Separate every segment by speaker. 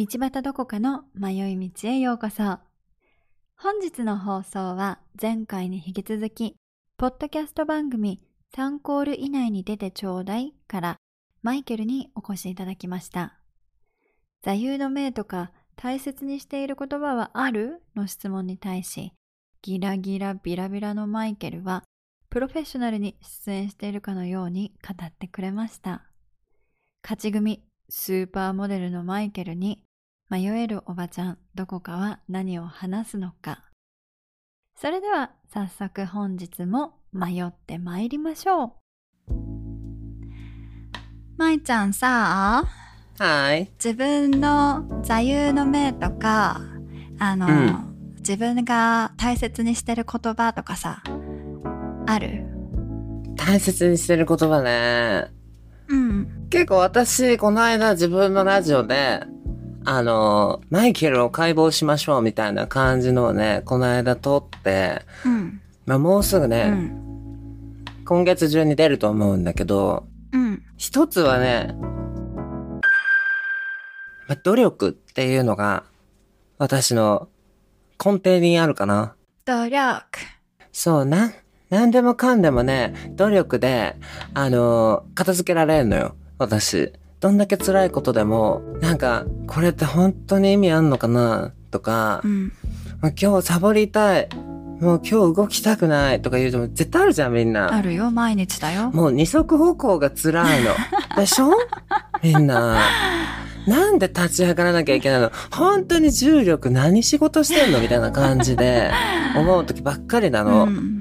Speaker 1: 道端どこかの迷い道へようこそ。本日の放送は前回に引き続き、ポッドキャスト番組3コール以内に出てちょうだいからマイケルにお越しいただきました。座右の銘とか大切にしている言葉はあるの質問に対し、ギラギラビラビラのマイケルは、プロフェッショナルに出演しているかのように語ってくれました。勝ち組、スーパーモデルのマイケルに、迷えるおばちゃん、どこかは何を話すのか。それでは、早速本日も迷って参りましょう。まいちゃんさ、
Speaker 2: はい。
Speaker 1: 自分の座右の銘とか、あの、
Speaker 2: うん
Speaker 1: 自分が大切にしてる言葉とかさ、ある？
Speaker 2: 大切にしてる言葉ね。
Speaker 1: うん。
Speaker 2: 結構私、この間自分のラジオで、あの、マイケルを解剖しましょうみたいな感じのをね、この間撮って、
Speaker 1: うん。
Speaker 2: まあもうすぐ
Speaker 1: う
Speaker 2: ね、
Speaker 1: ん。
Speaker 2: 今月中に出ると思うんだけど、
Speaker 1: うん。
Speaker 2: 一つはね、まあ努力っていうのが、私の根底にあるかな。
Speaker 1: 努力。
Speaker 2: そうな。なんでもかんでもね、努力で、あのー片付けられんのよ。私。どんだけ辛いことでも、なんか、これって本当に意味あんのかな？とか
Speaker 1: う、ん。
Speaker 2: 今日サボりたい。もう今日動きたくないとか言うと絶対あるじゃん、みんな。
Speaker 1: あるよ、毎日だよ。
Speaker 2: もう二足歩行が辛いの。でしょ？みんな。なんで立ち上がらなきゃいけないの？本当に重力何仕事してんの？みたいな感じで思う時ばっかりなの。
Speaker 1: うん。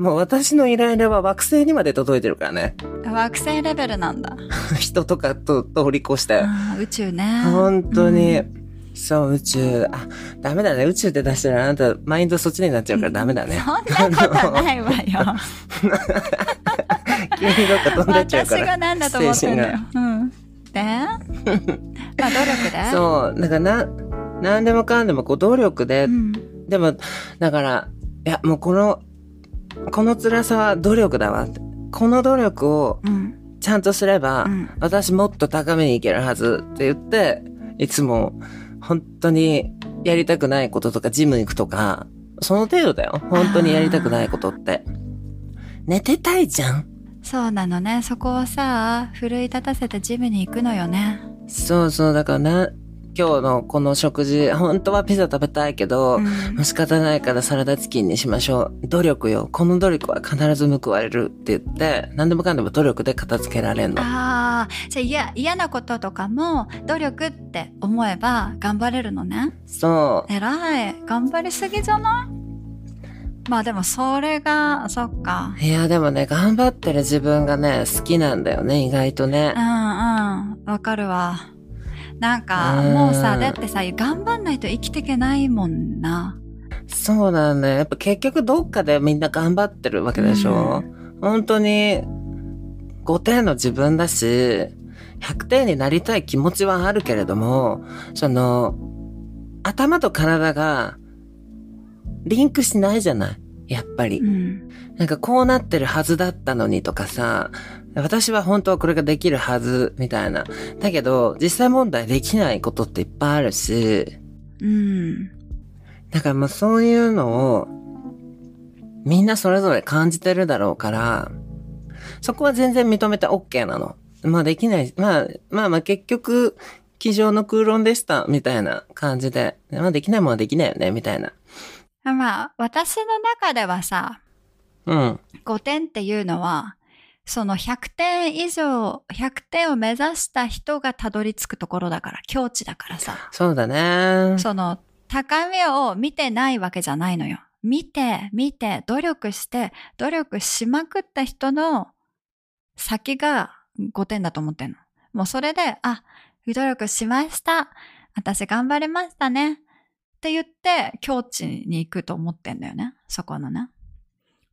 Speaker 2: もう私のイライラは惑星にまで届いてるからね。
Speaker 1: 惑星レベルなんだ。
Speaker 2: 人とかと通り越して。
Speaker 1: 宇宙ね。
Speaker 2: 本当に、
Speaker 1: う
Speaker 2: そう、宇宙。あ、ダメだね。宇宙って出したらあなた、マインドそっちになっちゃうからダメだね。
Speaker 1: そんなことないわよ。
Speaker 2: 急にどっか飛んでっちゃうから。
Speaker 1: 私が何だと思ってんだよ
Speaker 2: 精。
Speaker 1: うん。で？まあ努力で？
Speaker 2: そう。だからな、なんでもかんでもこう努力で、
Speaker 1: うん。
Speaker 2: でも、だから、いや、もうこの、この辛さは努力だわって。この努力を
Speaker 1: うん。
Speaker 2: ちゃんとすれば、
Speaker 1: うん
Speaker 2: 私もっと高めに行けるはずって言って、いつも本当にやりたくないこととかジム行くとか、その程度だよ。本当にやりたくないことって。寝てたいじゃん。
Speaker 1: そうなのね。そこをさ、奮い立たせてジムに行くのよね。
Speaker 2: そうそう、だからな、今日のこの食事、本当はピザ食べたいけど、
Speaker 1: うん
Speaker 2: もう仕方ないからサラダチキンにしましょう。努力よ。この努力は必ず報われるって言って、何でもかんでも努力で片付けられんの。
Speaker 1: ああ、じゃあ嫌、嫌なこととかも努力って思えば頑張れるのね。
Speaker 2: そ
Speaker 1: 偉い。頑張りすぎじゃない？まあでもそれが、そっか。
Speaker 2: う。いや、でもね、頑張ってる自分がね、好きなんだよね、意外とね
Speaker 1: うん。うん。わかるわ。なんか、
Speaker 2: うん
Speaker 1: もうさ、だってさ、頑張んないと生きていけないもんな。
Speaker 2: そうなんだよ。やっぱ結局どっかでみんな頑張ってるわけでしょ、本当に5点の自分だし、100点になりたい気持ちはあるけれども、その、頭と体がリンクしないじゃないやっぱり
Speaker 1: う。ん。
Speaker 2: なんかこうなってるはずだったのにとかさ、私は本当はこれができるはずみたいな。だけど、実際問題できないことっていっぱいあるし、
Speaker 1: うん。
Speaker 2: だからまあそういうのを、みんなそれぞれ感じてるだろうから、そこは全然認めて OK なの。まあできない、まあまあまあ結局、机上の空論でした、みたいな感じで、まあできないもんはできないよね、みたいな。
Speaker 1: まあ、私の中ではさ、
Speaker 2: うん。
Speaker 1: 5点っていうのは、その100点以上、100点を目指した人がたどり着くところだから、境地だからさ。
Speaker 2: そうだね。
Speaker 1: その、高みを見てないわけじゃないのよ。見て、見て、努力して、努力しまくった人の先が5点だと思ってんの。もうそれで、あ、努力しました。私頑張りましたね。って言って、境地に行くと思ってんだよね。そこのね。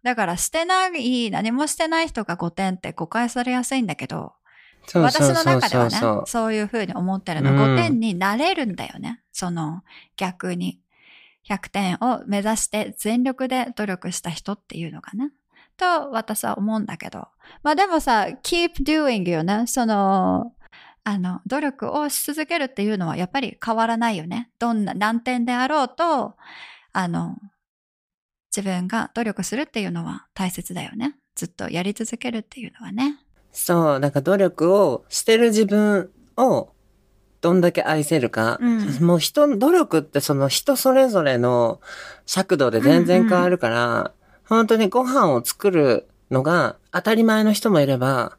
Speaker 1: だから、してない、何もしてない人が5点って誤解されやすいんだけど、私の中ではね
Speaker 2: そう
Speaker 1: いうふうに思ってるの。
Speaker 2: うん
Speaker 1: 5点になれるんだよね。その逆に。100点を目指して全力で努力した人っていうのがね。と私は思うんだけど。まあでもさ、keep doing よね。その、あの、努力をし続けるっていうのはやっぱり変わらないよね。どんな難点であろうと、あの、自分が努力するっていうのは大切だよね。ずっとやり続けるっていうのはね。
Speaker 2: そう、なんか努力をしてる自分をどんだけ愛せるか。
Speaker 1: うん
Speaker 2: もう人の努力ってその人それぞれの尺度で全然変わるから、本当にご飯を作るのが当たり前の人もいれば、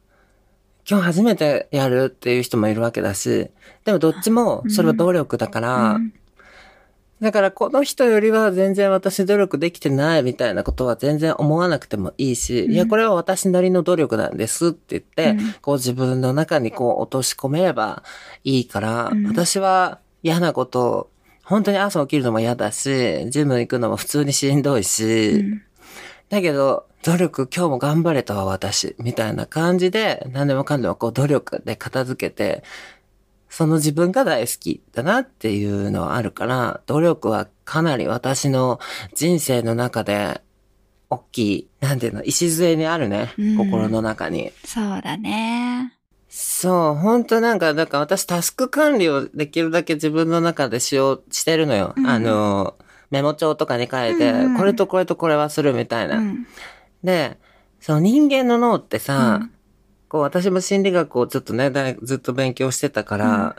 Speaker 2: 今日初めてやるっていう人もいるわけだし、でもどっちもそれは努力だから、
Speaker 1: うん。
Speaker 2: だからこの人よりは全然私努力できてないみたいなことは全然思わなくてもいいし、
Speaker 1: うん。
Speaker 2: いや、これは私なりの努力なんですって言って、
Speaker 1: うん。
Speaker 2: こう自分の中にこう落とし込めればいいから、
Speaker 1: うん。
Speaker 2: 私は嫌なことを、本当に朝起きるのも嫌だし、ジム行くのも普通にしんどいし、
Speaker 1: うん
Speaker 2: だけど、努力今日も頑張れたわ私、みたいな感じで、何でもかんでもこう努力で片付けて、その自分が大好きだなっていうのはあるから、努力はかなり私の人生の中で、大きい、なんていうの、礎にあるね、
Speaker 1: うん
Speaker 2: 心の中に。
Speaker 1: そうだね。
Speaker 2: そう、本当なんか、だから私タスク管理をできるだけ自分の中でしよう、してるのよ。
Speaker 1: うん
Speaker 2: あの、メモ帳とかに書いて、
Speaker 1: うんうん
Speaker 2: これとこれとこれはするみたいな。
Speaker 1: うん。
Speaker 2: で、その人間の脳ってさ、
Speaker 1: うん
Speaker 2: こう私も心理学をちょっとね、だいずっと勉強してたから、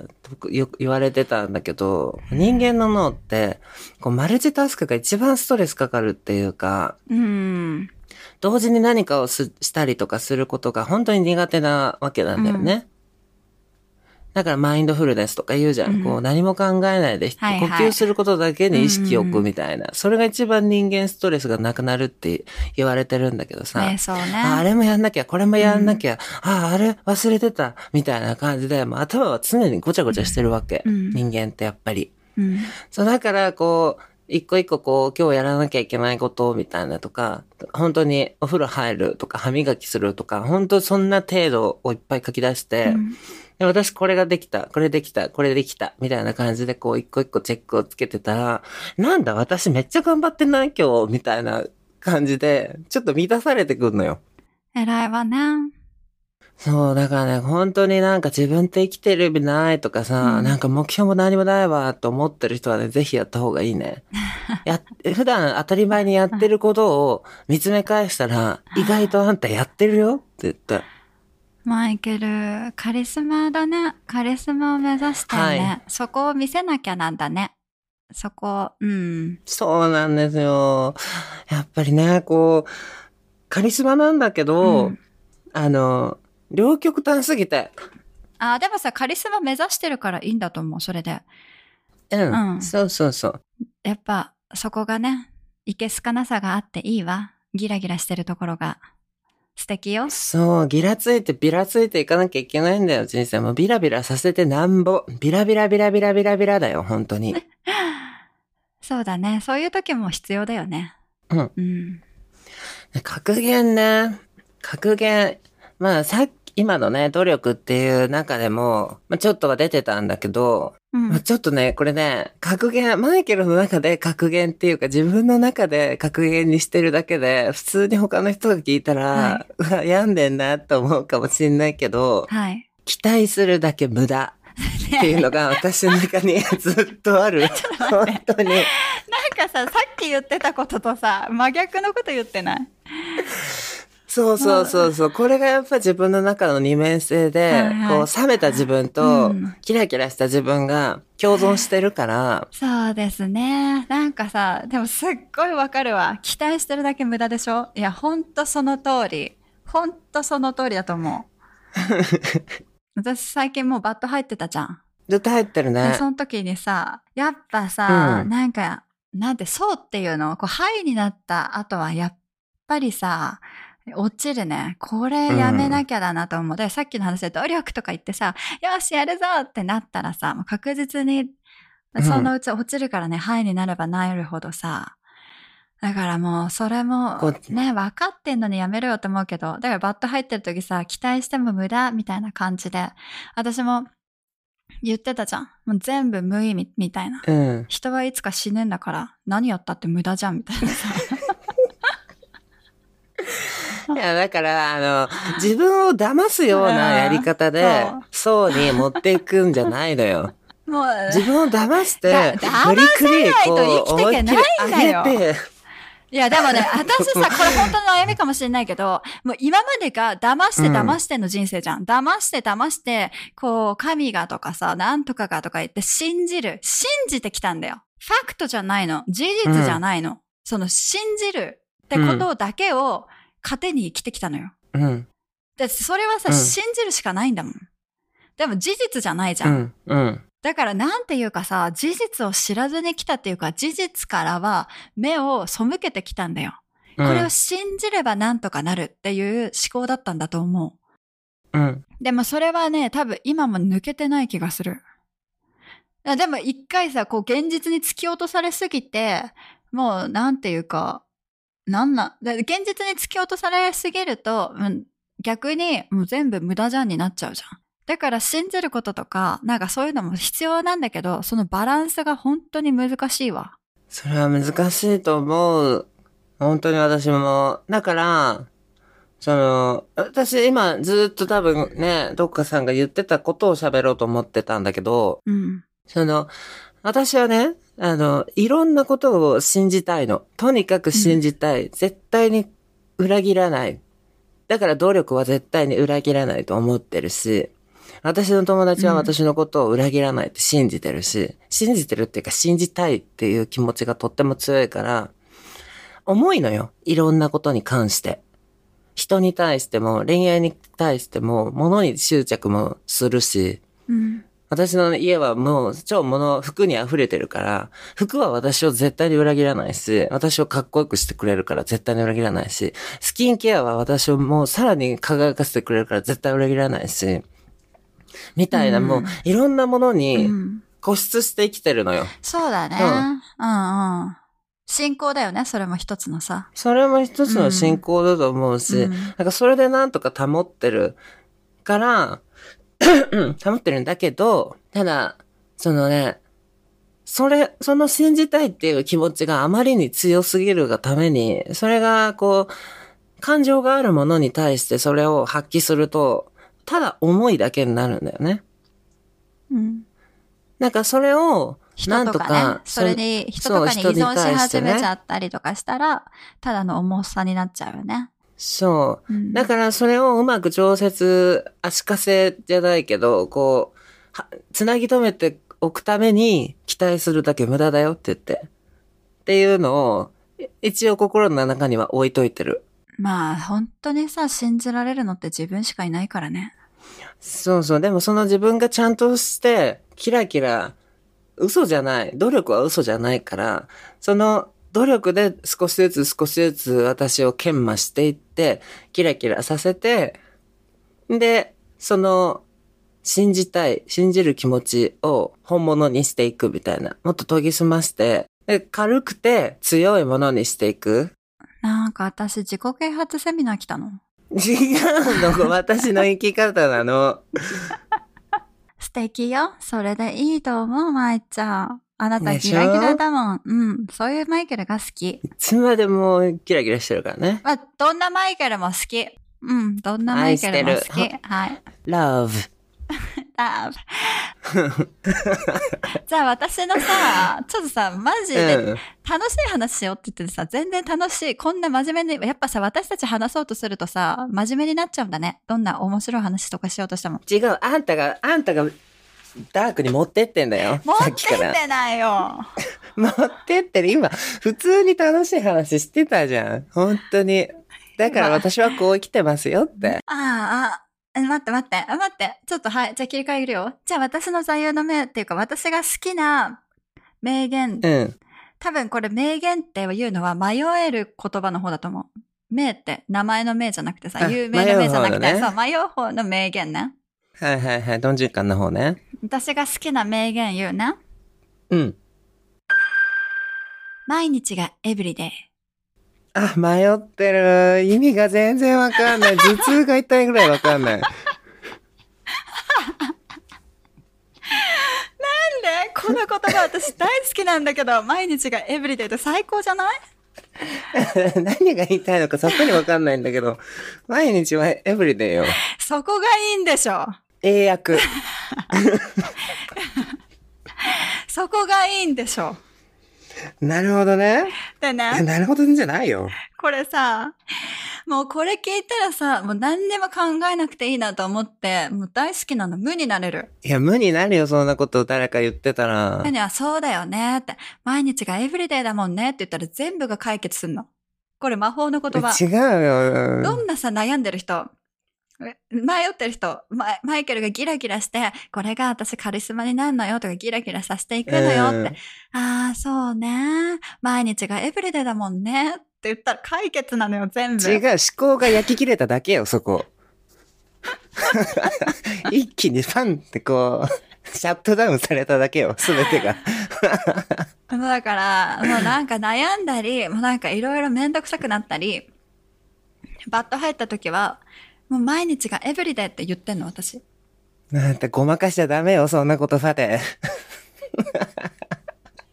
Speaker 2: よく言われてたんだけど、人間の脳って、こうマルチタスクが一番ストレスかかるっていうか、
Speaker 1: うん。
Speaker 2: 同時に何かをすしたりとかすることが本当に苦手なわけなんだよね。だからマインドフルネスとか言うじゃん。
Speaker 1: うん
Speaker 2: こう何も考えないで、
Speaker 1: はいはい
Speaker 2: 呼吸することだけに意識を置くみたいな。それが一番人間ストレスがなくなるって言われてるんだけどさ。
Speaker 1: ねそうね。
Speaker 2: ああれもやんなきゃ、これもやんなきゃ、ああ、あれ忘れてた、みたいな感じで、もう頭は常にごちゃごちゃしてるわけ。
Speaker 1: うん
Speaker 2: 人間ってやっぱり。
Speaker 1: うん。
Speaker 2: そう、だから、こう、一個一個こう、今日やらなきゃいけないことみたいなとか、本当にお風呂入るとか、歯磨きするとか、本当そんな程度をいっぱい書き出して、
Speaker 1: うん
Speaker 2: で私これができた、これできた、これできた、みたいな感じでこう一個一個チェックをつけてたら、なんだ私めっちゃ頑張ってない今日、みたいな感じで、ちょっと満たされてくるのよ。
Speaker 1: 偉いわね。
Speaker 2: そう、だからね、本当になんか自分って生きてる意味ないとかさ、
Speaker 1: うん
Speaker 2: なんか目標も何もないわと思ってる人はね、ぜひやった方がいいね。や、普段当たり前にやってることを見つめ返したら、意外とあんたやってるよって言って。
Speaker 1: マイケル、カリスマだね。カリスマを目指してね。
Speaker 2: はい
Speaker 1: そこを見せなきゃなんだね。そこ、うん。
Speaker 2: そうなんですよ。やっぱりね、こう、カリスマなんだけど、
Speaker 1: うん
Speaker 2: あの、両極端すぎて。
Speaker 1: あ、でもさ、カリスマ目指してるからいいんだと思う、それで。
Speaker 2: うん、
Speaker 1: うん
Speaker 2: そうそうそう。
Speaker 1: やっぱ、そこがね、いけすかなさがあっていいわ。ギラギラしてるところが。素敵よ。
Speaker 2: そう、ギラついてビラついていかなきゃいけないんだよ、人生も。ビラビラさせてなんぼ。ビラビラビラビラビラビラだよ、本当に。
Speaker 1: そうだね。そういう時も必要だよね。
Speaker 2: うん。
Speaker 1: うん。
Speaker 2: 格言ね。格言。まあ、さっき、今のね、努力っていう中でも、まあ、ちょっとは出てたんだけど、
Speaker 1: うん
Speaker 2: まあ、ちょっとね、これね、格言、マイケルの中で格言っていうか、自分の中で格言にしてるだけで、普通に他の人が聞いたら、
Speaker 1: は
Speaker 2: うわ、病んでんなと思うかもしんないけど、
Speaker 1: はい。
Speaker 2: 期待するだけ無駄 っていうのが私の中にずっとある。本当に。
Speaker 1: なんかさ、さっき言ってたこととさ、真逆のこと言ってない？
Speaker 2: そうそうそうそう。これがやっぱ自分の中の二面性で、
Speaker 1: はいはい
Speaker 2: こう冷めた自分と、
Speaker 1: うん
Speaker 2: キラキラした自分が共存してるから、
Speaker 1: そうですね。なんかさ、でもすっごいわかるわ。期待してるだけ無駄でしょ？いや、ほんとその通り。ほんとその通りだと思う。私最近もうバット入ってたじゃん。
Speaker 2: ずっと入ってる
Speaker 1: で、
Speaker 2: ね。
Speaker 1: その時にさ、やっぱさ、
Speaker 2: うん
Speaker 1: なんか、なんて、そうっていうの、こう、ハイになった後は、やっぱりさ、落ちるね。これやめなきゃだなと思う。で、さっきの話で努力とか言ってさ、よし、やるぞってなったらさ、もう確実に、
Speaker 2: うん
Speaker 1: そのうち落ちるからね、ハイになればなるほどさ、だからもう、それもね、分かってんのにやめろよって思うけど、だからバット入ってる時さ、期待しても無駄みたいな感じで、私も言ってたじゃん。もう全部無意味みたいな。
Speaker 2: うん。
Speaker 1: 人はいつか死ぬんだから、何やったって無駄じゃんみたいなさ。
Speaker 2: いや、だから、あの、自分を騙すようなやり方で
Speaker 1: うん、
Speaker 2: そうに持っていくんじゃないのよ。
Speaker 1: もう、
Speaker 2: 自分を騙して無理くり、こう、
Speaker 1: さないと生きてけないんだよ
Speaker 2: 思いっきり上げて、
Speaker 1: いや、でもね、私さ、これ本当の悩みかもしれないけど、もう今までが騙して
Speaker 2: うん
Speaker 1: 騙しての人生じゃん。騙して騙して、こう、神がとかさ、なんとかがとか言って信じる。信じてきたんだよ。ファクトじゃないの。事実じゃないの。その信じるってことだけを糧に生きてきたのよ。
Speaker 2: うん、
Speaker 1: で、それはさ、
Speaker 2: うん
Speaker 1: 信じるしかないんだもん。でも事実じゃないじゃ。
Speaker 2: うんん、うん。
Speaker 1: だからなんていうかさ、事実を知らずに来たっていうか、事実からは目を背けてきたんだよ。
Speaker 2: うん
Speaker 1: これを信じればなんとかなるっていう思考だったんだと思
Speaker 2: うん。
Speaker 1: う。でもそれはね、多分今も抜けてない気がする。あでも一回さ、こう現実に突き落とされすぎて、もうなんていうか、なんな、で現実に突き落とされすぎると、うん、逆にもう全部無駄じゃんになっちゃうじゃん。だから信じることとか、なんかそういうのも必要なんだけど、そのバランスが本当に難しいわ。
Speaker 2: それは難しいと思う。本当に私も。だから、その、私今ずっと多分ね、どっかさんが言ってたことを喋ろうと思ってたんだけど、
Speaker 1: うん。
Speaker 2: その、私はね、あの、いろんなことを信じたいの。とにかく信じたい。絶対に裏切らない。だから努力は絶対に裏切らないと思ってるし、私の友達は私のことを裏切らないって信じてるし、信じてるっていうか信じたいっていう気持ちがとっても強いから、重いのよ。いろんなことに関して。人に対しても、恋愛に対しても、物に執着もするし、
Speaker 1: うん。
Speaker 2: 私の家はもう超物、服に溢れてるから、服は私を絶対に裏切らないし、私をかっこよくしてくれるから絶対に裏切らないし、スキンケアは私をもうさらに輝かせてくれるから絶対裏切らないし、みたいな、
Speaker 1: うん
Speaker 2: もういろんなもの
Speaker 1: う
Speaker 2: に
Speaker 1: ん。
Speaker 2: 固執して生きてるのよ。
Speaker 1: そうだね。
Speaker 2: う
Speaker 1: うんうん。信仰だよね、それも一つのさ。
Speaker 2: それも一つの信仰だと思うし、
Speaker 1: うん
Speaker 2: なんかそれでなんとか保ってるから、うん保ってるんだけど、ただ、そのね、それ、その信じたいっていう気持ちがあまりに強すぎるがために、それがこう、感情があるものに対してそれを発揮すると、ただ思いだけになるんだよね。
Speaker 1: うん。
Speaker 2: なんかそれを、
Speaker 1: 人
Speaker 2: なんと
Speaker 1: とかそれに、人とかに依存し始めちゃったりとかしたら、ただの重さになっちゃうよね。
Speaker 2: そう。
Speaker 1: うん
Speaker 2: だからそれをうまく調節、足かせじゃないけど、こう、はつなぎ止めておくために期待するだけ無駄だよって言って。っていうのを、い一応心の中には置いといてる。
Speaker 1: まあ、本当にさ、信じられるのって自分しかいないからね。
Speaker 2: そうそう。でもその自分がちゃんとして、キラキラ、嘘じゃない。努力は嘘じゃないから、その努力で少しずつ少しずつ私を研磨していって、キラキラさせて、で、その、信じたい、信じる気持ちを本物にしていくみたいな。もっと研ぎ澄まして、で軽くて強いものにしていく。
Speaker 1: なんか私、自己啓発セミナー来たの？
Speaker 2: 違うの？が私の生き方なの。
Speaker 1: 素敵よ。それでいいと思う、マイちゃん。あなた
Speaker 2: でしょ？
Speaker 1: ギラギラだもん。うん。そういうマイケルが好き。
Speaker 2: いつまでもキラキラしてるからね。
Speaker 1: まあ、どんなマイケルも好き。うん。どんなマイケルも好き。はい。
Speaker 2: love.
Speaker 1: あじゃあ私のさ、ちょっとさ、マジで
Speaker 2: うん。
Speaker 1: 楽しい話しようって言っててさ、全然楽しい。こんな真面目に、やっぱさ、私たち話そうとするとさ、真面目になっちゃうんだね。どんな面白い話とかしようとしても。
Speaker 2: 違う、あんたが、あんたが、ダークに持ってってんだよ。
Speaker 1: 持ってっ。てないよ。
Speaker 2: 持ってってる。今、普通に楽しい話してたじゃん。本当に。だから私はこう生きてますよって。
Speaker 1: ああ、あ、え待って待って、あ待って。ちょっとはい、じゃあ切り替えるよ。じゃあ私の座右の銘っていうか、私が好きな名言。
Speaker 2: うん。
Speaker 1: 多分これ名言っていうのは迷える言葉の方だと思う。名って名前の名じゃなくてさ、
Speaker 2: あ
Speaker 1: 有名な名じゃなくて、
Speaker 2: ね
Speaker 1: そう、迷う方の名言ね。
Speaker 2: はいはいはい。どんじゅうかんの方ね。
Speaker 1: 私が好きな名言言うね。
Speaker 2: うん。
Speaker 1: 毎日がエブリデイ。
Speaker 2: あ、迷ってる。意味が全然わかんない。頭痛が痛いぐらいわかんない。
Speaker 1: なんでこの言葉私大好きなんだけど、毎日がエブリデイって最高じゃない？
Speaker 2: 何が言いたいのかさっぱりわかんないんだけど、毎日はエブリデイよ。
Speaker 1: そこがいいんでしょ。
Speaker 2: 英訳。
Speaker 1: そこがいいんでしょ。
Speaker 2: なるほどね。
Speaker 1: でね、
Speaker 2: なるほどんじゃないよ。
Speaker 1: これさ、もうこれ聞いたらさ、もう何でも考えなくていいなと思って、もう大好きなの無になれる。
Speaker 2: いや、無になるよ、そんなことを誰か言ってたら。
Speaker 1: 何はそうだよねって、毎日がエブリデイだもんねって言ったら全部が解決すんの。これ魔法の言葉。
Speaker 2: 違うよ。
Speaker 1: どんなさ、悩んでる人、え迷ってる人、マイケルがギラギラして、これが私カリスマになるのよとかギラギラさせていくのよって。ああ、そうね。毎日がエブリデイだもんね。って言ったら解決なのよ、全部。
Speaker 2: 違う、思考が焼き切れただけよ、そこ。一気にファンってこう、シャットダウンされただけよ、すべてが。
Speaker 1: もうだから、もうなんか悩んだり、もうなんかいろいろめんどくさくなったり、バット入った時は、もう毎日がエブリデイって言ってんの、私。
Speaker 2: なんてごまかしちゃダメよ、そんな言葉で。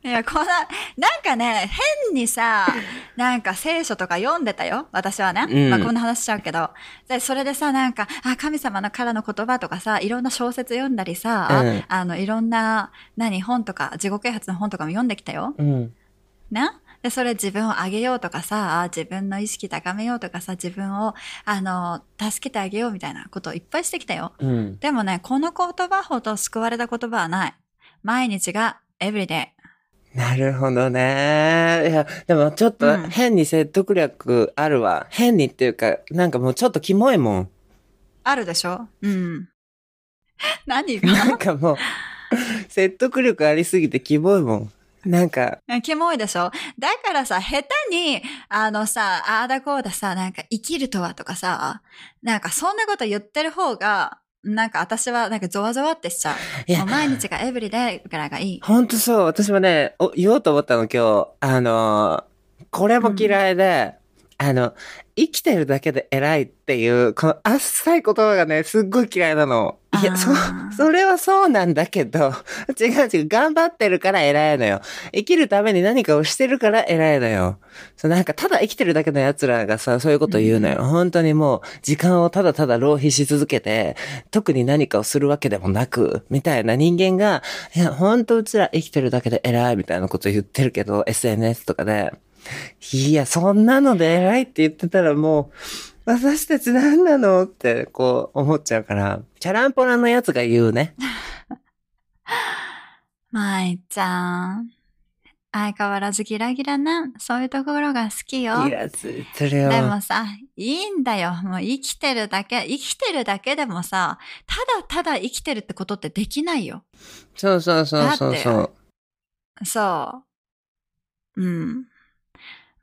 Speaker 1: いや、こんな、なんかね、変にさ、なんか聖書とか読んでたよ。私はね。
Speaker 2: うん
Speaker 1: まあこんな話しちゃうけど。で、それでさ、なんか、あ、神様のからの言葉とかさ、いろんな小説読んだりさ、
Speaker 2: うん
Speaker 1: あの、いろんな、何、本とか、自己啓発の本とかも読んできたよ。
Speaker 2: うん。
Speaker 1: ね。で、それ自分を上げようとかさ、あ自分の意識高めようとかさ、自分を、あの、助けてあげようみたいなことをいっぱいしてきたよ。
Speaker 2: うん。
Speaker 1: でもね、この言葉ほど救われた言葉はない。毎日が everyday。
Speaker 2: なるほどね。いや、でもちょっと
Speaker 1: うん
Speaker 2: 変に説得力あるわ。変にっていうか、なんかもうちょっとキモいもん。
Speaker 1: あるでしょ？うん。何が？
Speaker 2: なんかもう、説得力ありすぎてキモいもん。なんか、
Speaker 1: キモいでしょ？だからさ、下手に、あのさ、ああだこうださ、なんか生きるとはとかさ、なんかそんなこと言ってる方が、なんか私はなんかゾワゾワってしちゃう。毎日がエブリデイぐらいがいい。
Speaker 2: ほんとそう。私もね、お言おうと思ったの今日。あのーこれも嫌いで、あの、生きてるだけで偉いっていう、このあっさい言葉がね、すっごい嫌いなの。いや、そそれはそうなんだけど、違う違う、頑張ってるから偉いのよ。生きるために何かをしてるから偉いのよ。そうなんか、ただ生きてるだけの奴らがさ、そういうこと言うのよ。本当にもう、時間をただただ浪費し続けて、特に何かをするわけでもなく、みたいな人間が、いや、本当うちら生きてるだけで偉いみたいなこと言ってるけど、SNS とかで。いや、そんなので偉いって言ってたらもう、私たち何なのって、こう、思っちゃうから、チャランポラのやつが言うね。
Speaker 1: まいちゃん。相変わらずギラギラな、そういうところが好きよ。
Speaker 2: イラついてるよ。
Speaker 1: でもさ、いいんだよ。もう生きてるだけ、生きてるだけでもさ、ただただ生きてるってことってできないよ。
Speaker 2: そうそうそうそう
Speaker 1: だ
Speaker 2: そう。
Speaker 1: そう。うん。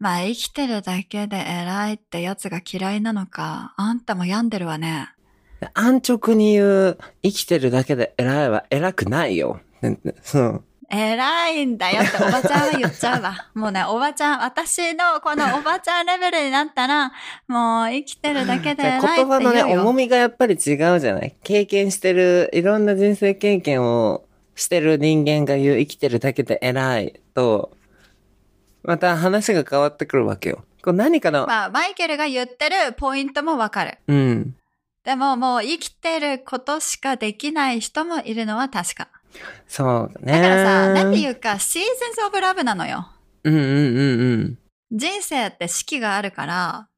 Speaker 1: まあ生きてるだけで偉いってやつが嫌いなのか、あんたも病んでるわね。
Speaker 2: 安直に言う、生きてるだけで偉いは偉くないよ。ねねそう。
Speaker 1: 偉いんだよっておばちゃんは言っちゃうわ。もうね、おばちゃん、私のこのおばちゃんレベルになったら、もう生きてるだけで偉いって
Speaker 2: 言葉のね、
Speaker 1: 言うよ。
Speaker 2: 重みがやっぱり違うじゃない？経験してる、いろんな人生経験をしてる人間が言う生きてるだけで偉いと、また話が変わってくるわけよ。こう何かの、
Speaker 1: まあ、マイケルが言ってるポイントもわかる。
Speaker 2: うん。
Speaker 1: でももう生きてることしかできない人もいるのは確か。
Speaker 2: そうね。
Speaker 1: だからさ、なんていうか、シーズンズオブラブなのよ。
Speaker 2: うんうんうんうん。
Speaker 1: 人生って四季があるから、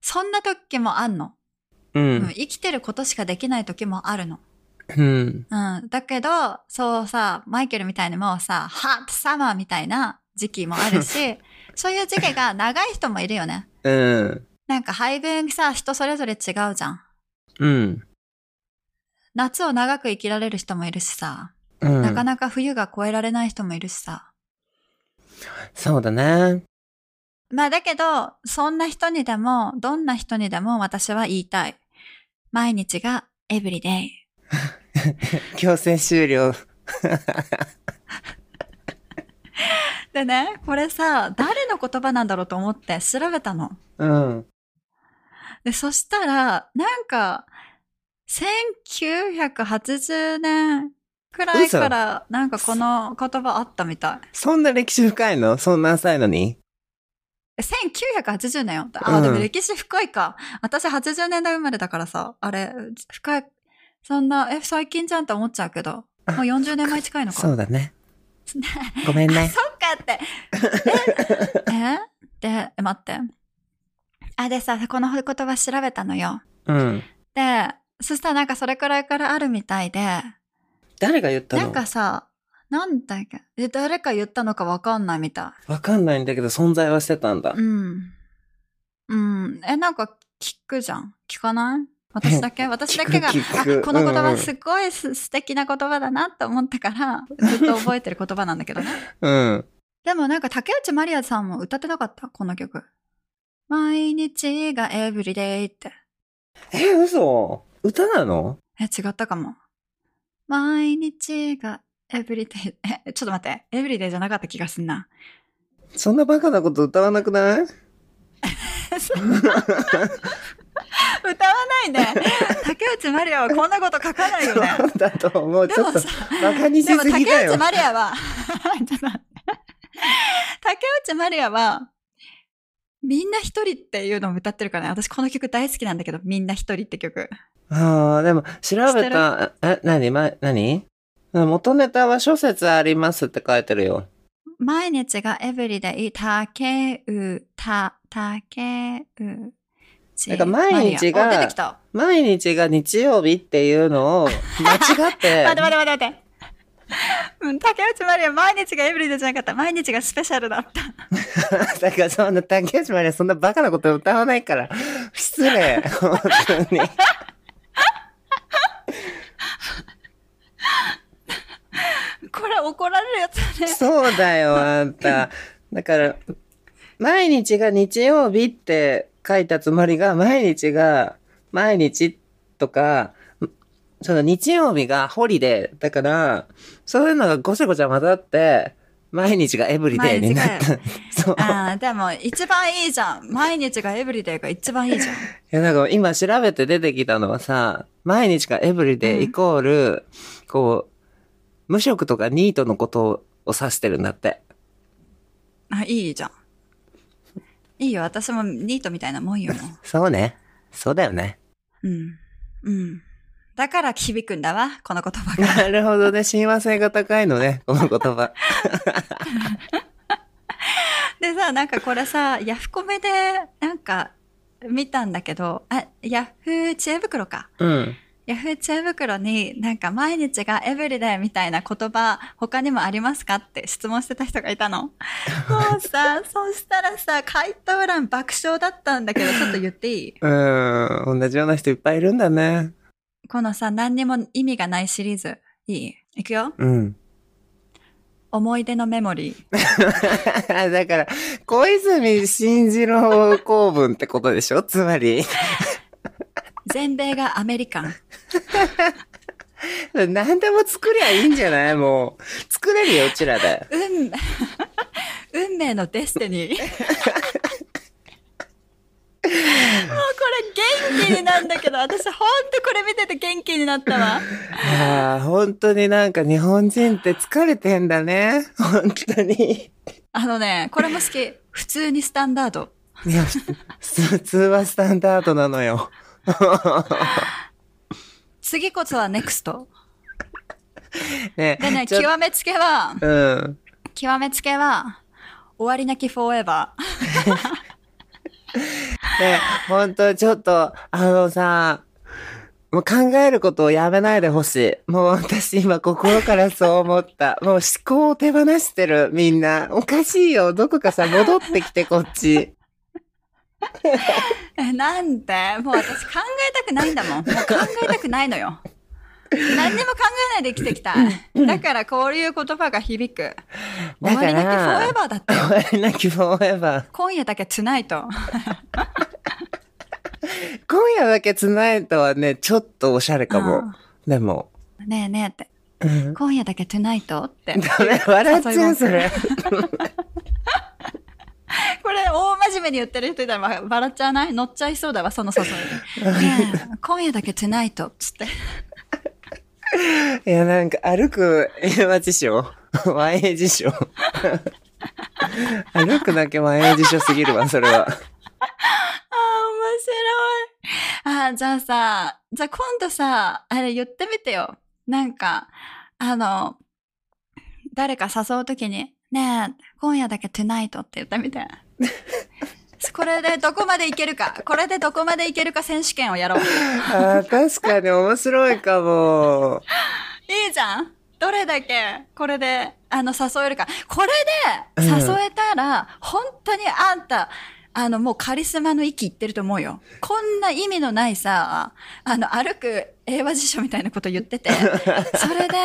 Speaker 1: そんな時もあんの。
Speaker 2: う
Speaker 1: うん
Speaker 2: ん。
Speaker 1: 生きてることしかできない時もあるの。
Speaker 2: うん。
Speaker 1: うん。だけど、そうさ、マイケルみたいにもうさ、ハットサマーみたいな時期もあるし、そういう時期が長い人もいるよね。
Speaker 2: うん。
Speaker 1: なんか配分さ、人それぞれ違うじゃん。
Speaker 2: うん。
Speaker 1: 夏を長く生きられる人もいるしさ、
Speaker 2: うん。
Speaker 1: なかなか冬が越えられない人もいるしさ。
Speaker 2: そうだね。
Speaker 1: まあだけど、そんな人にでも、どんな人にでも私は言いたい。毎日がエブリデイ。
Speaker 2: 強制終了。
Speaker 1: でね、これさ、誰の言葉なんだろうと思って調べたの。
Speaker 2: うん。
Speaker 1: で、そしたら、なんか、1980年くらいから、なんかこの言葉あったみたい。
Speaker 2: そんな歴史深いの？そんな浅いのに？
Speaker 1: え1980年よ。あ、
Speaker 2: うん
Speaker 1: でも歴史深いか。私80年代生まれだからさ、あれ、深い、そんな、え、最近じゃんって思っちゃうけど。もう40年前近いのか。
Speaker 2: そうだ ね。ごめんね。
Speaker 1: そって。え？え？で、待って。あ、でさ、この言葉調べたのよ。
Speaker 2: うん。
Speaker 1: で、そしたらなんかそれくらいからあるみたいで、
Speaker 2: 誰が言ったの？
Speaker 1: なんかさ、なんだっけ？え誰か言ったのかわかんないみた
Speaker 2: わかんないんだけど、存在はしてたんだ
Speaker 1: い。。うん。うん。え、なんか聞くじゃん。聞かない？私だけ？私だけが、あ、この言
Speaker 2: うんうん
Speaker 1: 葉すごいす素敵な言葉だなって思ったから、ずっと覚えてる言葉なんだけどね。
Speaker 2: うん。
Speaker 1: でもなんか竹内まりやさんも歌ってなかった？この曲。毎日がエブリデイって。
Speaker 2: え、嘘？歌なの？
Speaker 1: え、違ったかも。毎日がエブリデイ。え、ちょっと待って。エブリデイじゃなかった気がすんな。
Speaker 2: そんなバカなこと歌わなくない？
Speaker 1: 歌わないで。竹内まりやはこんなこと書かないよね。
Speaker 2: そうだと思う。ちょっと
Speaker 1: でもさ、
Speaker 2: バカにし
Speaker 1: ですも竹内
Speaker 2: ぎだよ。
Speaker 1: まりやは、ちょっと待って竹内まりやは、みんな一人っていうのを歌ってるからね。私この曲大好きなんだけど、みんな一人って曲。
Speaker 2: ああ、でも調べた、え、なに、ま、なに元ネタは諸説ありますって書いてるよ。
Speaker 1: 毎日がエブリデイ、竹う、た、竹う、ち
Speaker 2: だから毎日が。毎日が日曜日っていうのを間違って、
Speaker 1: 待って待って待って待って。うん、竹内まりや毎日がエブリデイじゃなかった。毎日がスペシャルだった。
Speaker 2: だからそんな竹内まりはそんなバカなこと歌わないから、失礼、本当に。
Speaker 1: これ怒られるやつだね。
Speaker 2: そうだよ、あんた。だから、毎日が日曜日って書いたつもりが、毎日が毎日とか、その日曜日がホリデー。だから、そういうのがごちゃごちゃ混ざって、毎日がエブリデイになった。そう。
Speaker 1: ああ、でも一番いいじゃん。毎日がエブリデイが一番いいじゃん。
Speaker 2: いや、だから今調べて出てきたのはさ、毎日がエブリデイイコール、こう、無職とかニートのことを指してるんだって。
Speaker 1: あ、いいじゃん。いいよ。私もニートみたいなもんよ。
Speaker 2: そうね。そうだよね。
Speaker 1: うん。うん。だから響くんだわ、この言葉が。
Speaker 2: なるほどね。親和性が高いのね。この言葉。
Speaker 1: でさ、なんかこれさ、ヤフコメで、なんか、見たんだけど、あ、ヤフー知恵袋か。
Speaker 2: うん。
Speaker 1: ヤフー知恵袋になんか毎日がエブリデイみたいな言葉他にもありますかって質問してた人がいたの。もうさ、そしたらさ、回答欄爆笑だったんだけど、ちょっと言っていい？
Speaker 2: うん。同じような人いっぱいいるんだね。
Speaker 1: このさ、何にも意味がないシリーズ。いい？いくよ。
Speaker 2: うん。
Speaker 1: 思い出のメモリー。
Speaker 2: だから、小泉進次郎公文ってことでしょ？つまり。
Speaker 1: 全米がアメリカン。
Speaker 2: 何でも作りゃいいんじゃない？もう。作れるよ、うちらで。
Speaker 1: 運、運命の destiny。もうこれ元気になんだけど、私ほんとこれ見てて元気になったわ。
Speaker 2: ああ、本当になんか日本人って疲れてんだね。本当に。
Speaker 1: あのね、これも好き。普通にスタンダード。
Speaker 2: いや、普通はスタンダードなのよ。
Speaker 1: 次こそは next。
Speaker 2: ね
Speaker 1: でね、極めつけは、
Speaker 2: うん。
Speaker 1: 極めつけは、終わりなきフォーエバ
Speaker 2: ね、本当ちょっと、あのさ、もう考えることをやめないでほしい。もう私今心からそう思った。もう思考を手放してるみんな。おかしいよ。どこかさ、戻ってきてこっち。
Speaker 1: え、なんでもう私考えたくないんだもん。もう考えたくないのよ。何にも考えないで生きてきた。だからこういう言葉が響く。終わりなきフォーエバーだって。
Speaker 2: 終わりなきフォーエバー。
Speaker 1: 今夜だけトゥナイト。
Speaker 2: 今夜だけつないとはね、ちょっとおしゃれかも。でも。
Speaker 1: ねえねえって。
Speaker 2: うん
Speaker 1: 今夜だけトゥナイトって。
Speaker 2: ダメ、笑っちゃう、それ。
Speaker 1: これ大真面目に言ってる人いたらわ笑っちゃわない？乗っちゃいそうだわ、その誘いで。ねえ、今夜だけトゥナイトつって。
Speaker 2: いや、なんか歩く英和 辞書和英辞書歩くだけ万葉辞書すぎるわ、それは。
Speaker 1: あー、面白い。あー、じゃあさ、じゃあ今度さ、あれ言ってみてよ。なんか、あの、誰か誘うときに、ねえ、今夜だけ tonight って言ってみて。これでどこまでいけるか、これでどこまでいけるか選手権をやろう。
Speaker 2: あー確かに面白いかも。
Speaker 1: いいじゃんどれだけ、これで、あの、誘えるか。これで、
Speaker 2: うん
Speaker 1: 誘えたら、本当にあんた、あの、もうカリスマの域いってると思うよ。こんな意味のないさ、あの、歩く英和辞書みたいなこと言ってて、それで、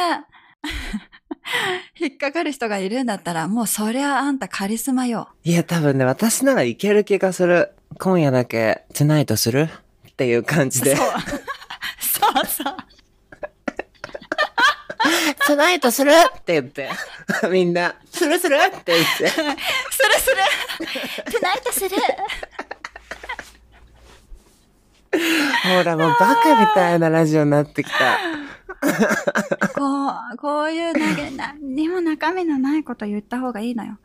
Speaker 1: 引っかかる人がいるんだったら、もうそりゃあんたカリスマよ。
Speaker 2: いや、多分ね、私ならいける気がする。今夜だけ、トゥナイトするっていう感じ
Speaker 1: そう。
Speaker 2: で。
Speaker 1: そうそう。
Speaker 2: トゥナイトするって言って。みんな、するするって言って。
Speaker 1: するするトゥナイトする
Speaker 2: ほら、もうバカみたいなラジオになってきた。
Speaker 1: こう、こういう投げ、何にも中身のないこと言った方がいいのよ。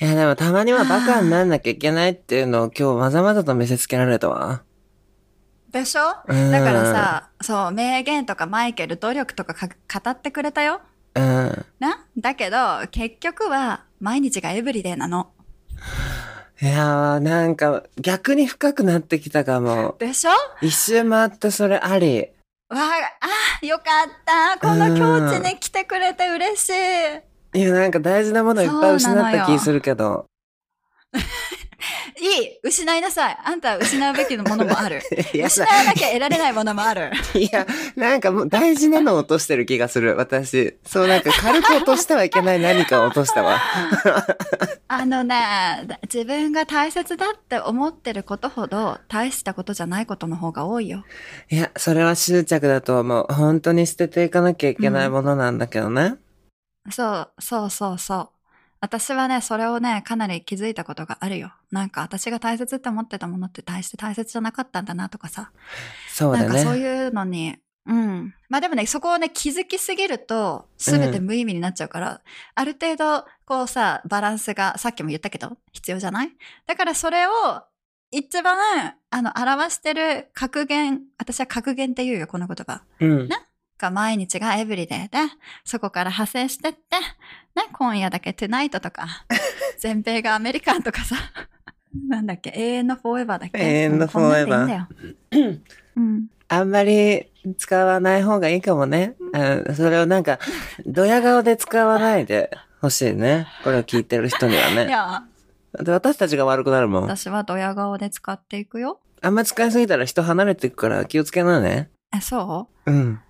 Speaker 2: いや、でもたまにはバカになんなきゃいけないっていうのを今日わざわざと見せつけられたわ。
Speaker 1: でしょ？
Speaker 2: うん
Speaker 1: だからさ、そう、名言とかマイケル、努力とかか語ってくれたよ。
Speaker 2: うん。
Speaker 1: な？だけど、結局は、毎日がエブリデイなの。
Speaker 2: いやー、なんか逆に深くなってきたかも。
Speaker 1: でしょ？
Speaker 2: 一周回ってそれあり。
Speaker 1: わあ、あ、よかった。この境地に来てくれて嬉しい。
Speaker 2: いや、なんか大事なものいっぱい失った気するけど。
Speaker 1: いい失いなさい。あんたは失うべきのものもある。失わなきゃ得られないものもある。
Speaker 2: いや、なんかもう大事なのを落としてる気がする、私。そう、なんか軽く落としてはいけない何かを落としたわ。
Speaker 1: あのね、だ自分が大切だって思ってることほど、大したことじゃないことの方が多いよ。
Speaker 2: いや、それは執着だと思う。本当に捨てていかなきゃいけないものなんだけどね。
Speaker 1: そう、そうそうそう。私はね、それをね、かなり気づいたことがあるよ。なんか私が大切って思ってたものって大して大切じゃなかったんだなとかさ。
Speaker 2: そうだ
Speaker 1: なんかそう
Speaker 2: ね。
Speaker 1: いうのに、うん。まあでもね、そこをね、気づきすぎると、すべて無意味になっちゃうから、ある程度、こうさ、バランスが、さっきも言ったけど、必要じゃない？だからそれを、一番、あの、表してる格言、私は格言って言うよ、この言葉。
Speaker 2: うん。
Speaker 1: が毎日がエブリデイで、そこから派生してって、ね、今夜だけトゥナイトとか、全米がアメリカンとかさ、なんだっけ、永遠のフォーエバーだっけ？
Speaker 2: 永遠の
Speaker 1: うんこんなんでいいん
Speaker 2: forever
Speaker 1: だよ。うん。
Speaker 2: あんまり使わない方がいいかもね。うん、それをなんか、ドヤ顔で使わないでほしいね。これを聞いてる人にはいね。
Speaker 1: や、
Speaker 2: で私たちが悪くなるもん。
Speaker 1: 私はドヤ顔で使っていくよ。
Speaker 2: あんま使いすぎたら人離れていくから気をつけなね。
Speaker 1: え、そう？
Speaker 2: うん。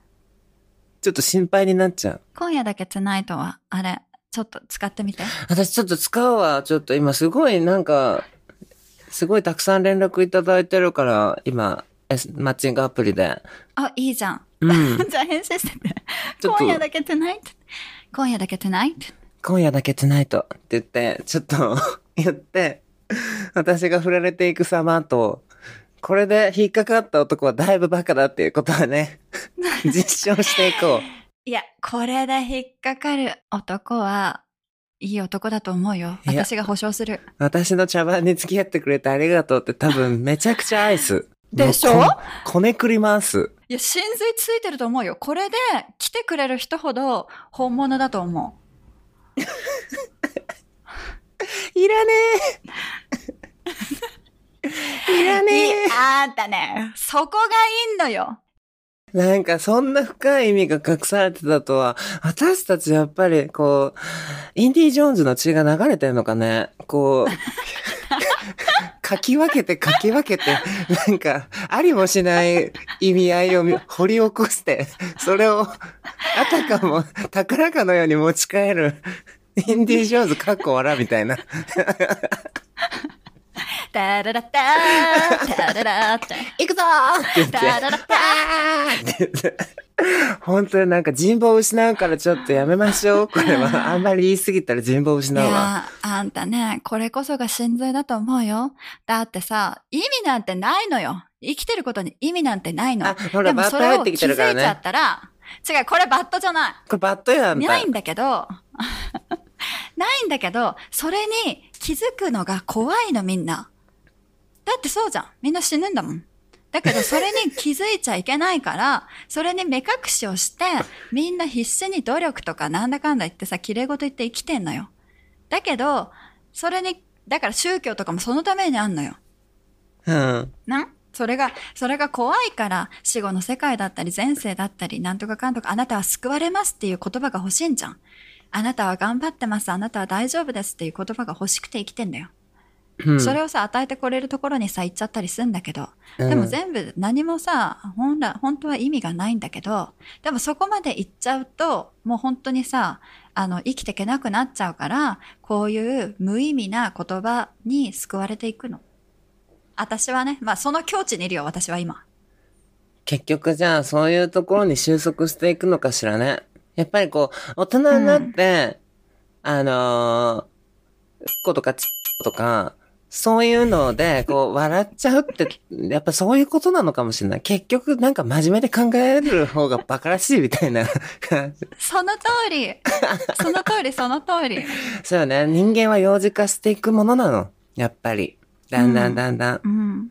Speaker 2: ちょっと心配になっちゃう。
Speaker 1: 今夜だけトゥナイトは、あれ、ちょっと使ってみて。
Speaker 2: 私ちょっと使うわ。ちょっと今すごいなんか、すごいたくさん連絡いただいてるから、今、マッチングアプリで。
Speaker 1: あ、いいじゃん。
Speaker 2: うん。
Speaker 1: じゃあ返信してて。今夜だけトゥナイト。今夜だけトゥナイト。
Speaker 2: 今夜だけトゥナイトって言って、ちょっと 言って、私が振られていく様と、これで引っかかった男はだいぶバカだっていうことはね、実証していこう。
Speaker 1: いや、これで引っかかる男は、いい男だと思うよ。私が保証する。
Speaker 2: 私の茶番に付き合ってくれてありがとうって多分めちゃくちゃ愛す。
Speaker 1: でしょ？
Speaker 2: ここねくります。
Speaker 1: いや、真髄ついてると思うよ。これで来てくれる人ほど本物だと思
Speaker 2: いらねえ。いら
Speaker 1: う。いい
Speaker 2: ねえ。
Speaker 1: あんたね、そこがいいのよ。
Speaker 2: なんかそんな深い意味が隠されてたとは、私たちやっぱりこう、インディ・ジョーンズの血が流れてるのかねこう、かき分けてかき分けて、なんか、ありもしない意味合いを掘り起こして、それを、あたかも宝かのように持ち帰る、インディ・ジョーンズかっこ笑みたいな。
Speaker 1: タララッター、タララッター。
Speaker 2: 行くぞー。
Speaker 1: タララッタ。
Speaker 2: 本当になんか人望を失うからちょっとやめましょう。これはあんまり言い過ぎたら人望失うわ。
Speaker 1: や、あんたね、これこそが真髄だと思うよ。だってさ、意味なんてないのよ。生きてることに意味なんてないの。
Speaker 2: あ、ほら、バット入ってきてるから
Speaker 1: でもそれを気づいちゃ
Speaker 2: ね
Speaker 1: っ。たら、違う、これバットじゃない。
Speaker 2: これバットやんた
Speaker 1: ないんだけど、ないんだけど、それに気づくのが怖いのみんな。だってそうじゃん。みんな死ぬんだもん。だけどそれに気づいちゃいけないから、それに目隠しをして、みんな必死に努力とかなんだかんだ言ってさ、綺麗事言って生きてんのよ。だけど、それに、だから宗教とかもそのためにあんのよ。
Speaker 2: うん。
Speaker 1: な？それが、それが怖いから、死後の世界だったり、前世だったり、なんとかかんとか、あなたは救われますっていう言葉が欲しいんじゃん。あなたは頑張ってます、あなたは大丈夫ですっていう言葉が欲しくて生きてんだよ。
Speaker 2: うん、
Speaker 1: それをさ、与えてこれるところにさ、行っちゃったりするんだけど、
Speaker 2: うん
Speaker 1: でも全部何もさ、本来、本当は意味がないんだけど、でもそこまで行っちゃうと、もう本当にさ、あの、生きていけなくなっちゃうから、こういう無意味な言葉に救われていくの。私はね、まあその境地にいるよ、私は今。
Speaker 2: 結局じゃあそういうところに収束していくのかしらね。やっぱりこう、大人になって、あのー、ことかちとか、そういうので、こう、笑っちゃうって、やっぱそういうことなのかもしれない。結局、なんか真面目で考える方がバカらしいみたいな感じ。
Speaker 1: その通りその通り、その通り。
Speaker 2: そうよね。人間は幼児化していくものなの。やっぱり。だんだんだんだん。
Speaker 1: うん。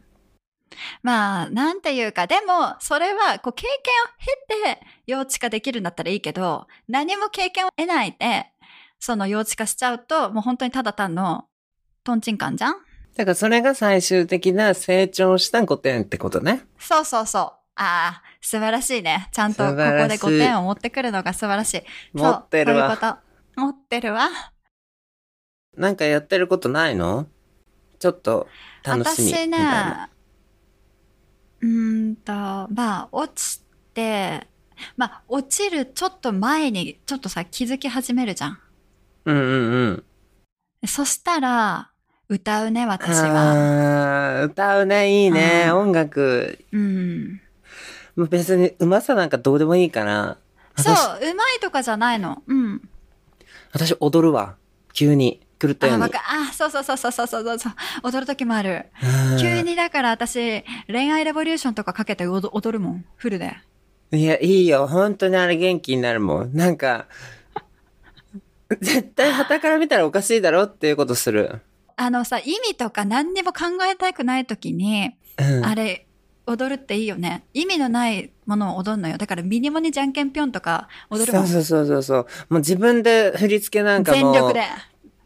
Speaker 1: まあ、なんていうか、でも、それは、こう、経験を経て、幼稚化できるんだったらいいけど、何も経験を得ないで、その幼稚化しちゃうと、もう本当にただ単の、トンチンカンじゃん？
Speaker 2: だからそれが最終的な成長した5点ってことね。
Speaker 1: そうそうそう。ああ、素晴らしいね。ちゃんとここで5点を持ってくるのが素晴らしい。
Speaker 2: 持ってるわ
Speaker 1: そう。持ってるわ。
Speaker 2: なんかやってることないの？ちょっと楽しみ。
Speaker 1: 私ねうーんと、まあ、落ちて、まあ、落ちるちょっと前に、ちょっとさ、気づき始めるじゃん。
Speaker 2: うんうんうん。
Speaker 1: そしたら、歌うね、私は。
Speaker 2: あー歌うね、いいね。
Speaker 1: うん
Speaker 2: 音楽。
Speaker 1: うん。
Speaker 2: もう別にうまさなんかどうでもいいから。
Speaker 1: そう
Speaker 2: 私、、
Speaker 1: うまいとかじゃないの。うん。
Speaker 2: 私踊るわ。急に。狂ったよ
Speaker 1: あ、
Speaker 2: うに
Speaker 1: わか。あ、そうそうそうそうそうそうそう。踊る時もある。
Speaker 2: うん
Speaker 1: 急にだから私、恋愛レボリューションとかかけて踊踊るもん。フルで。
Speaker 2: いや、いいよ。本当にあれ元気になるもん。なんか、絶対旗から見たらおかしいだろっていうことする。
Speaker 1: あのさ、意味とか何にも考えたくない時に、
Speaker 2: うん。
Speaker 1: あれ、踊るっていいよね。意味のないものを踊るのよ。だからミニモニじゃんけんぴょんとか踊るもん。
Speaker 2: そうそうそうそうそう。もう自分で振り付けなんかもう。
Speaker 1: 全力で。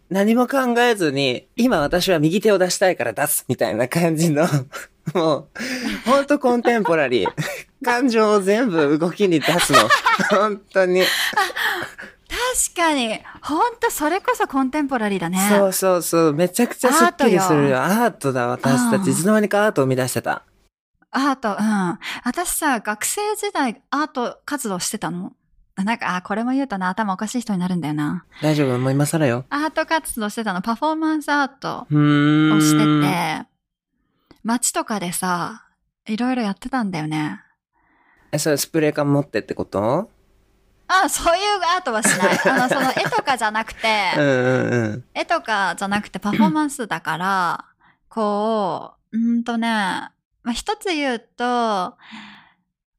Speaker 2: 何も考えずに、今私は右手を出したいから出す、みたいな感じの、もう、ほんとコンテンポラリー。感情を全部動きに出すの。本当に。
Speaker 1: 確かに。ほんとそれこそコンテンポラリーだね。
Speaker 2: そうそうそう。めちゃくちゃすっきりするよ。
Speaker 1: ア
Speaker 2: アートだ、私た
Speaker 1: うん
Speaker 2: ち。いつの間にかアートを生み出してた。
Speaker 1: アート、うん。私さ、学生時代アート活動してたの。なんか、あ、これも言うとな、頭おかしい人になるんだよな。
Speaker 2: 大丈夫？もう今更よ。
Speaker 1: アート活動してたの。パフォーマンスアート。をしてて、街とかでさ、いろいろやってたんだよね。
Speaker 2: え、それスプレー缶持ってってこと？
Speaker 1: あ、そういうアートはしない。あの、その絵とかじゃなくて、
Speaker 2: うんうんうん。
Speaker 1: 絵とかじゃなくてパフォーマンスだから、こう、んとね、まあ、一つ言うと、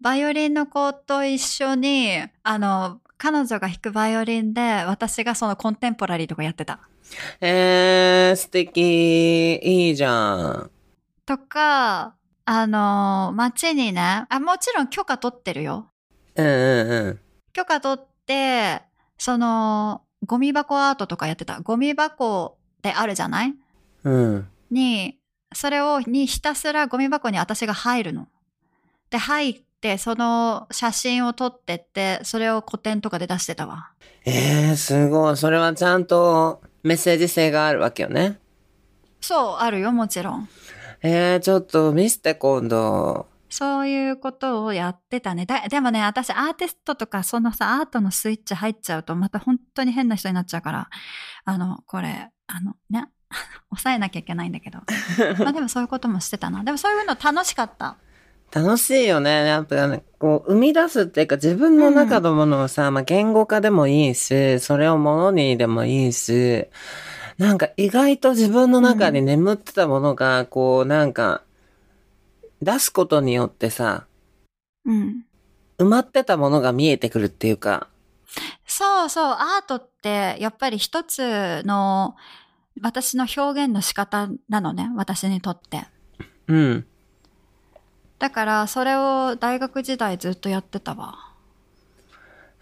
Speaker 1: バイオリンの子と一緒に、あの、彼女が弾くバイオリンで、私がそのコンテンポラリーとかやってた。
Speaker 2: えー、素敵。いいじゃん。
Speaker 1: とか、あの、街にね、あ、もちろん許可取ってるよ。
Speaker 2: うんうんうん。
Speaker 1: 許可取って、その、ゴミ箱アートとかやってた。ゴミ箱ってあるじゃない？
Speaker 2: うん。
Speaker 1: に、それを、にひたすらゴミ箱に私が入るの。で、入って、その写真を撮ってって、それを個展とかで出してたわ。
Speaker 2: えー、すごい。それはちゃんとメッセージ性があるわけよね。
Speaker 1: そう、あるよ、もちろん。
Speaker 2: えー、ちょっと見せて今度。
Speaker 1: そういうことをやってたね。だでもね、私アーティストとか、そのさ、アートのスイッチ入っちゃうと、また本当に変な人になっちゃうから、あの、これ、あの、ね、抑えなきゃいけないんだけど。まあでもそういうこともしてたな。でもそういうの楽しかった。
Speaker 2: 楽しいよね。やっぱね、こう、生み出すっていうか自分の中のものをさ、まあ、言語化でもいいし、それをものにでもいいし、なんか意外と自分の中に眠ってたものが、こう、なんか、出すことによってさ、
Speaker 1: うん。
Speaker 2: 埋まってたものが見えてくるっていうか、
Speaker 1: そうそう、アートってやっぱり一つの私の表現の仕方なのね、私にとって。
Speaker 2: うん。
Speaker 1: だからそれを大学時代ずっとやってたわ。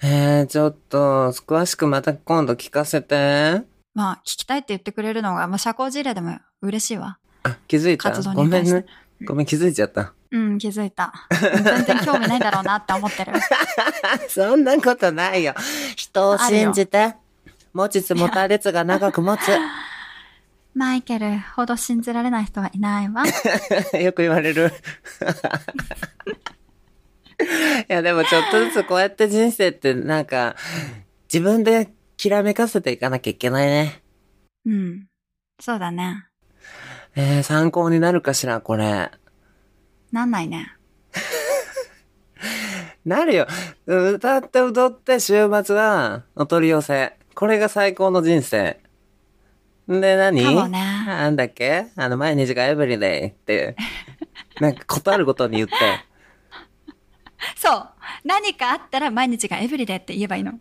Speaker 2: えー、ちょっと、詳しくまた今度聞かせて。
Speaker 1: まあ、聞きたいって言ってくれるのが、まあ、社交辞令でも嬉しいわ。
Speaker 2: あ、気づいた？
Speaker 1: 活動
Speaker 2: ごめんね。ごめん、気づいちゃった。
Speaker 1: うん、気づいた。全然興味ないだろうなって思ってる。
Speaker 2: そんなことないよ。人を信じて。持ちつ持たれつが長く持つ。
Speaker 1: マイケルほど信じられない人はいないわ。
Speaker 2: よく言われる。いや、でもちょっとずつこうやって人生ってなんか、自分できらめかせていかなきゃいけないね。
Speaker 1: うん。そうだね。
Speaker 2: えー、参考になるかしら、これ。
Speaker 1: なんないね。
Speaker 2: なるよ。歌って踊って週末はお取り寄せ。これが最高の人生。で、何？
Speaker 1: かもね
Speaker 2: なんだっけ？あの、毎日がエブリデイって、なんかことあるごとに言って。
Speaker 1: そう。何かあったら毎日がエブリデイって言えばいいの。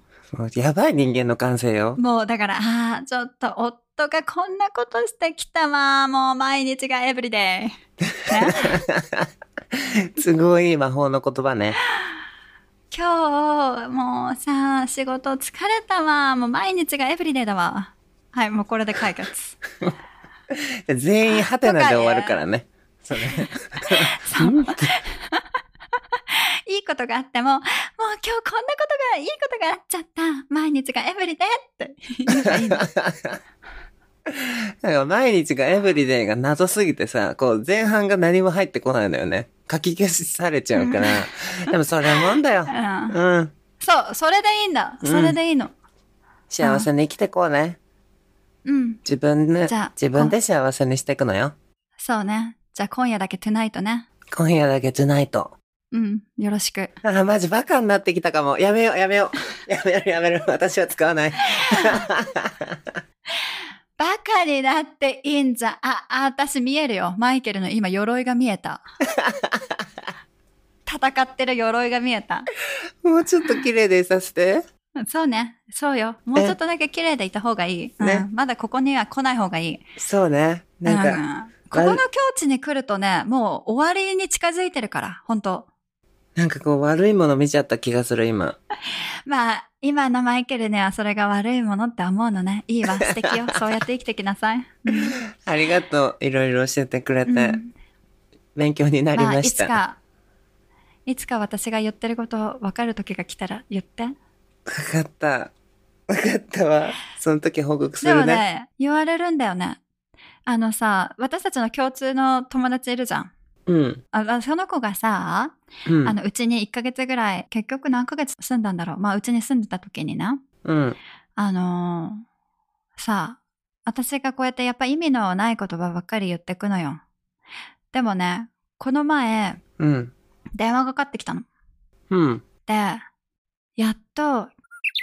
Speaker 2: やばい人間の感性よ。
Speaker 1: もうだから、ああ、ちょっと夫がこんなことしてきたわ。もう毎日がエブリデイ。ね、
Speaker 2: すごい魔法の言葉ね。
Speaker 1: 今日、もうさ、仕事疲れたわ。もう毎日がエブリデイだわ。はい、もうこれで解決。
Speaker 2: 全員ハテナで終わるからね。それ。
Speaker 1: そう。いいことがあっても、もう今日こんなことが、いいことがあっちゃった。毎日がエブリデイって言えばいい
Speaker 2: 毎日がエブリデイが謎すぎてさ、こう前半が何も入ってこないのよね。書き消しされちゃうから。でもそれもんだよ。
Speaker 1: うん
Speaker 2: うん。
Speaker 1: そう、それでいいんだ。それでいいの。
Speaker 2: 幸せに生きてこうね。
Speaker 1: うん。
Speaker 2: 自分で
Speaker 1: じゃあ、
Speaker 2: 自分で幸せにしていくのよ。
Speaker 1: そうね。じゃあ今夜だけトゥナイトね。
Speaker 2: 今夜だけトゥナイト。
Speaker 1: うん。よろしく。
Speaker 2: あー、マジバカになってきたかも。やめよう、やめよう。やめる、やめる。私は使わない。
Speaker 1: バカになっていいんじゃ。あ、あ、私見えるよ。マイケルの今鎧が見えた。戦ってる鎧が見えた。
Speaker 2: もうちょっと綺麗でいさせて。
Speaker 1: そうね。そうよ。もうちょっとだけ綺麗でいた方がいい。うん
Speaker 2: ね
Speaker 1: まだここには来ない方がいい。
Speaker 2: そうね。なんか、
Speaker 1: うんここの境地に来るとね、もう終わりに近づいてるから、本当
Speaker 2: なんかこう悪いもの見ちゃった気がする、今。
Speaker 1: まあ、今のマイケルにはそれが悪いものって思うのね。いいわ、素敵よ。そうやって生きてきなさい。うん
Speaker 2: ありがとう。いろいろ教えてくれて。
Speaker 1: うん
Speaker 2: 勉強になり
Speaker 1: まあ、
Speaker 2: ました。
Speaker 1: いつか、いつか私が言ってること分かる時が来たら言って。
Speaker 2: わかった。わかったわ。その時報告す
Speaker 1: でも
Speaker 2: るね。
Speaker 1: ね、言われるんだよね。あのさ、私たちの共通の友達いるじゃん。
Speaker 2: うん。
Speaker 1: ああその子がさ、
Speaker 2: うん。
Speaker 1: あの、うちに1ヶ月ぐらい、結局何ヶ月住んだんだろう。まあ、うちに住んでた時にな。
Speaker 2: うん。
Speaker 1: あのーさあ、私がこうやってやっぱ意味のない言葉ばっかり言ってくのよ。でもね、この前、
Speaker 2: うん。
Speaker 1: 電話がかかってきたの。
Speaker 2: うん。
Speaker 1: で、やっと、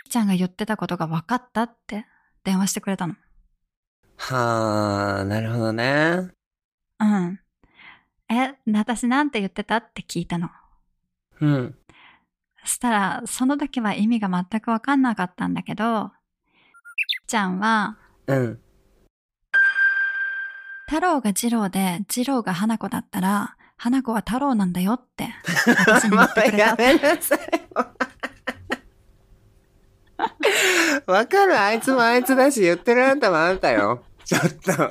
Speaker 1: ちゃんが言ってたことが分かったって電話してくれたの。
Speaker 2: はあ、なるほどね。
Speaker 1: うん。え、私なんて言ってたって聞いたの。
Speaker 2: うん。
Speaker 1: そしたら、その時は意味が全く分かんなかったんだけど、ちゃんは、
Speaker 2: うん。
Speaker 1: 太郎が二郎で、二郎が花子だったら、花子は太郎なんだよって、私に言
Speaker 2: も
Speaker 1: ってくれた。
Speaker 2: うやめなさい。わかる。あいつもあいつだし、言ってるあんたもあんたよ。ちょっと。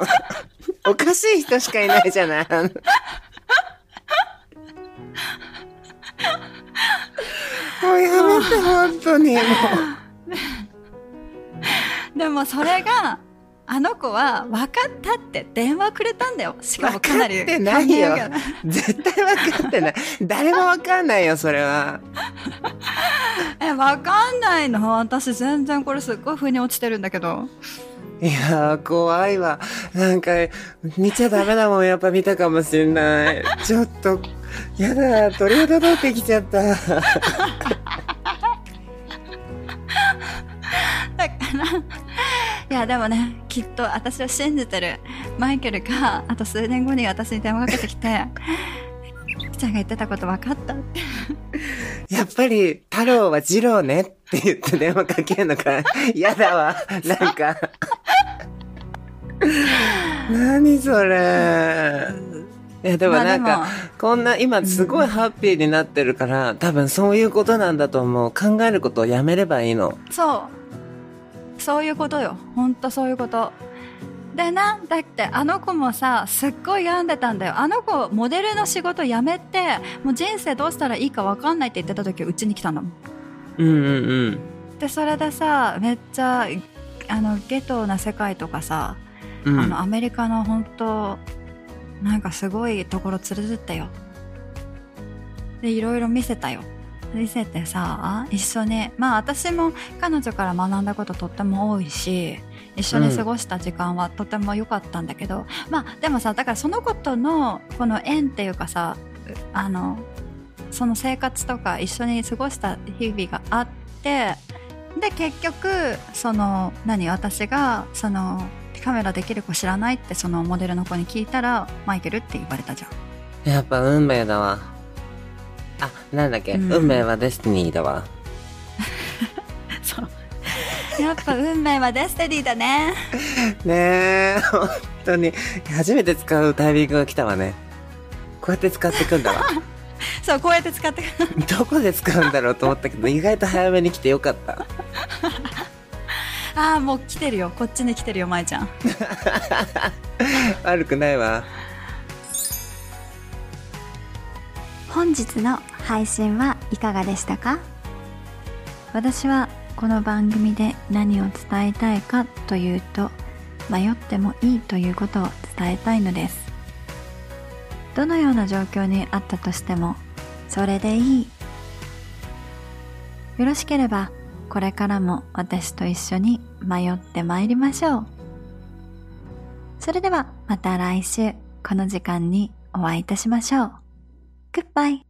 Speaker 2: おかしい人しかいないじゃない。もうやめて、本当に。もう。
Speaker 1: でもそれが、あの子は分かったって電話くれたんだよ。しかもかなり。
Speaker 2: 分かってないよ絶対分かってない。誰も分かんないよ、それは。
Speaker 1: え、分かんないの？私全然これすっごい風に落ちてるんだけど。
Speaker 2: いやー、怖いわ。なんか、見ちゃダメなもんやっぱ見たかもしんない。ちょっと、やだ、鳥肌立ってきちゃった。
Speaker 1: やでもね、きっと私を信じてるマイケルが、あと数年後に私に電話かけてきて、ちゃんが言ってたこと分かったって。
Speaker 2: やっぱり、太郎は二郎ねっって言って電話かけるのか。嫌だわ。なんか。何それ。いやでもなんか、
Speaker 1: まあ
Speaker 2: こんな今すごいハッピーになってるから、多分そういうことなんだと思う。考えることをやめればいいの。
Speaker 1: そうそういうことよ。ほんとそういうこと。でなだってあの子もさすっごい病んでたんだよ。あの子モデルの仕事辞めてもう人生どうしたらいいか分かんないって言ってた時うちに来たんだもん
Speaker 2: うんうんうん。
Speaker 1: でそれでさめっちゃあのゲトな世界とかさ、
Speaker 2: うん、
Speaker 1: あのアメリカの本当なんかすごいところ連れてったよ。でいろいろ見せたよ見せてさ一緒にまあ私も彼女から学んだこととっても多いし一緒に過ごした時間はとても良かったんだけど、まあでもさだからその子とのこの縁っていうかさあのその生活とか一緒に過ごした日々があってで結局その何私がそのカメラできる子知らないってそのモデルの子に聞いたらマイケルって言われたじゃん
Speaker 2: やっぱ運命だわ。あ、なんだっけ、
Speaker 1: うん
Speaker 2: 運命は destiny だわ。
Speaker 1: そうやっぱ運命は destiny だね
Speaker 2: ねえ、本当に。初めて使うタイミングが来たわね。こうやって使ってくんだわ。
Speaker 1: そうこうやって使って
Speaker 2: どこで使うんだろうと思ったけど、意外と早めに来てよかった。
Speaker 1: ああもう来てるよこっちに来てるよ舞ちゃん
Speaker 2: 悪くないわ。
Speaker 1: 本日の配信はいかがでしたか？私はこの番組で何を伝えたいかというと迷ってもいいということを伝えたいのです。どのような状況にあったとしてもそれでいい。よろしければこれからも私と一緒に迷ってまいりましょう。それではまた来週この時間にお会いいたしましょう。Goodbye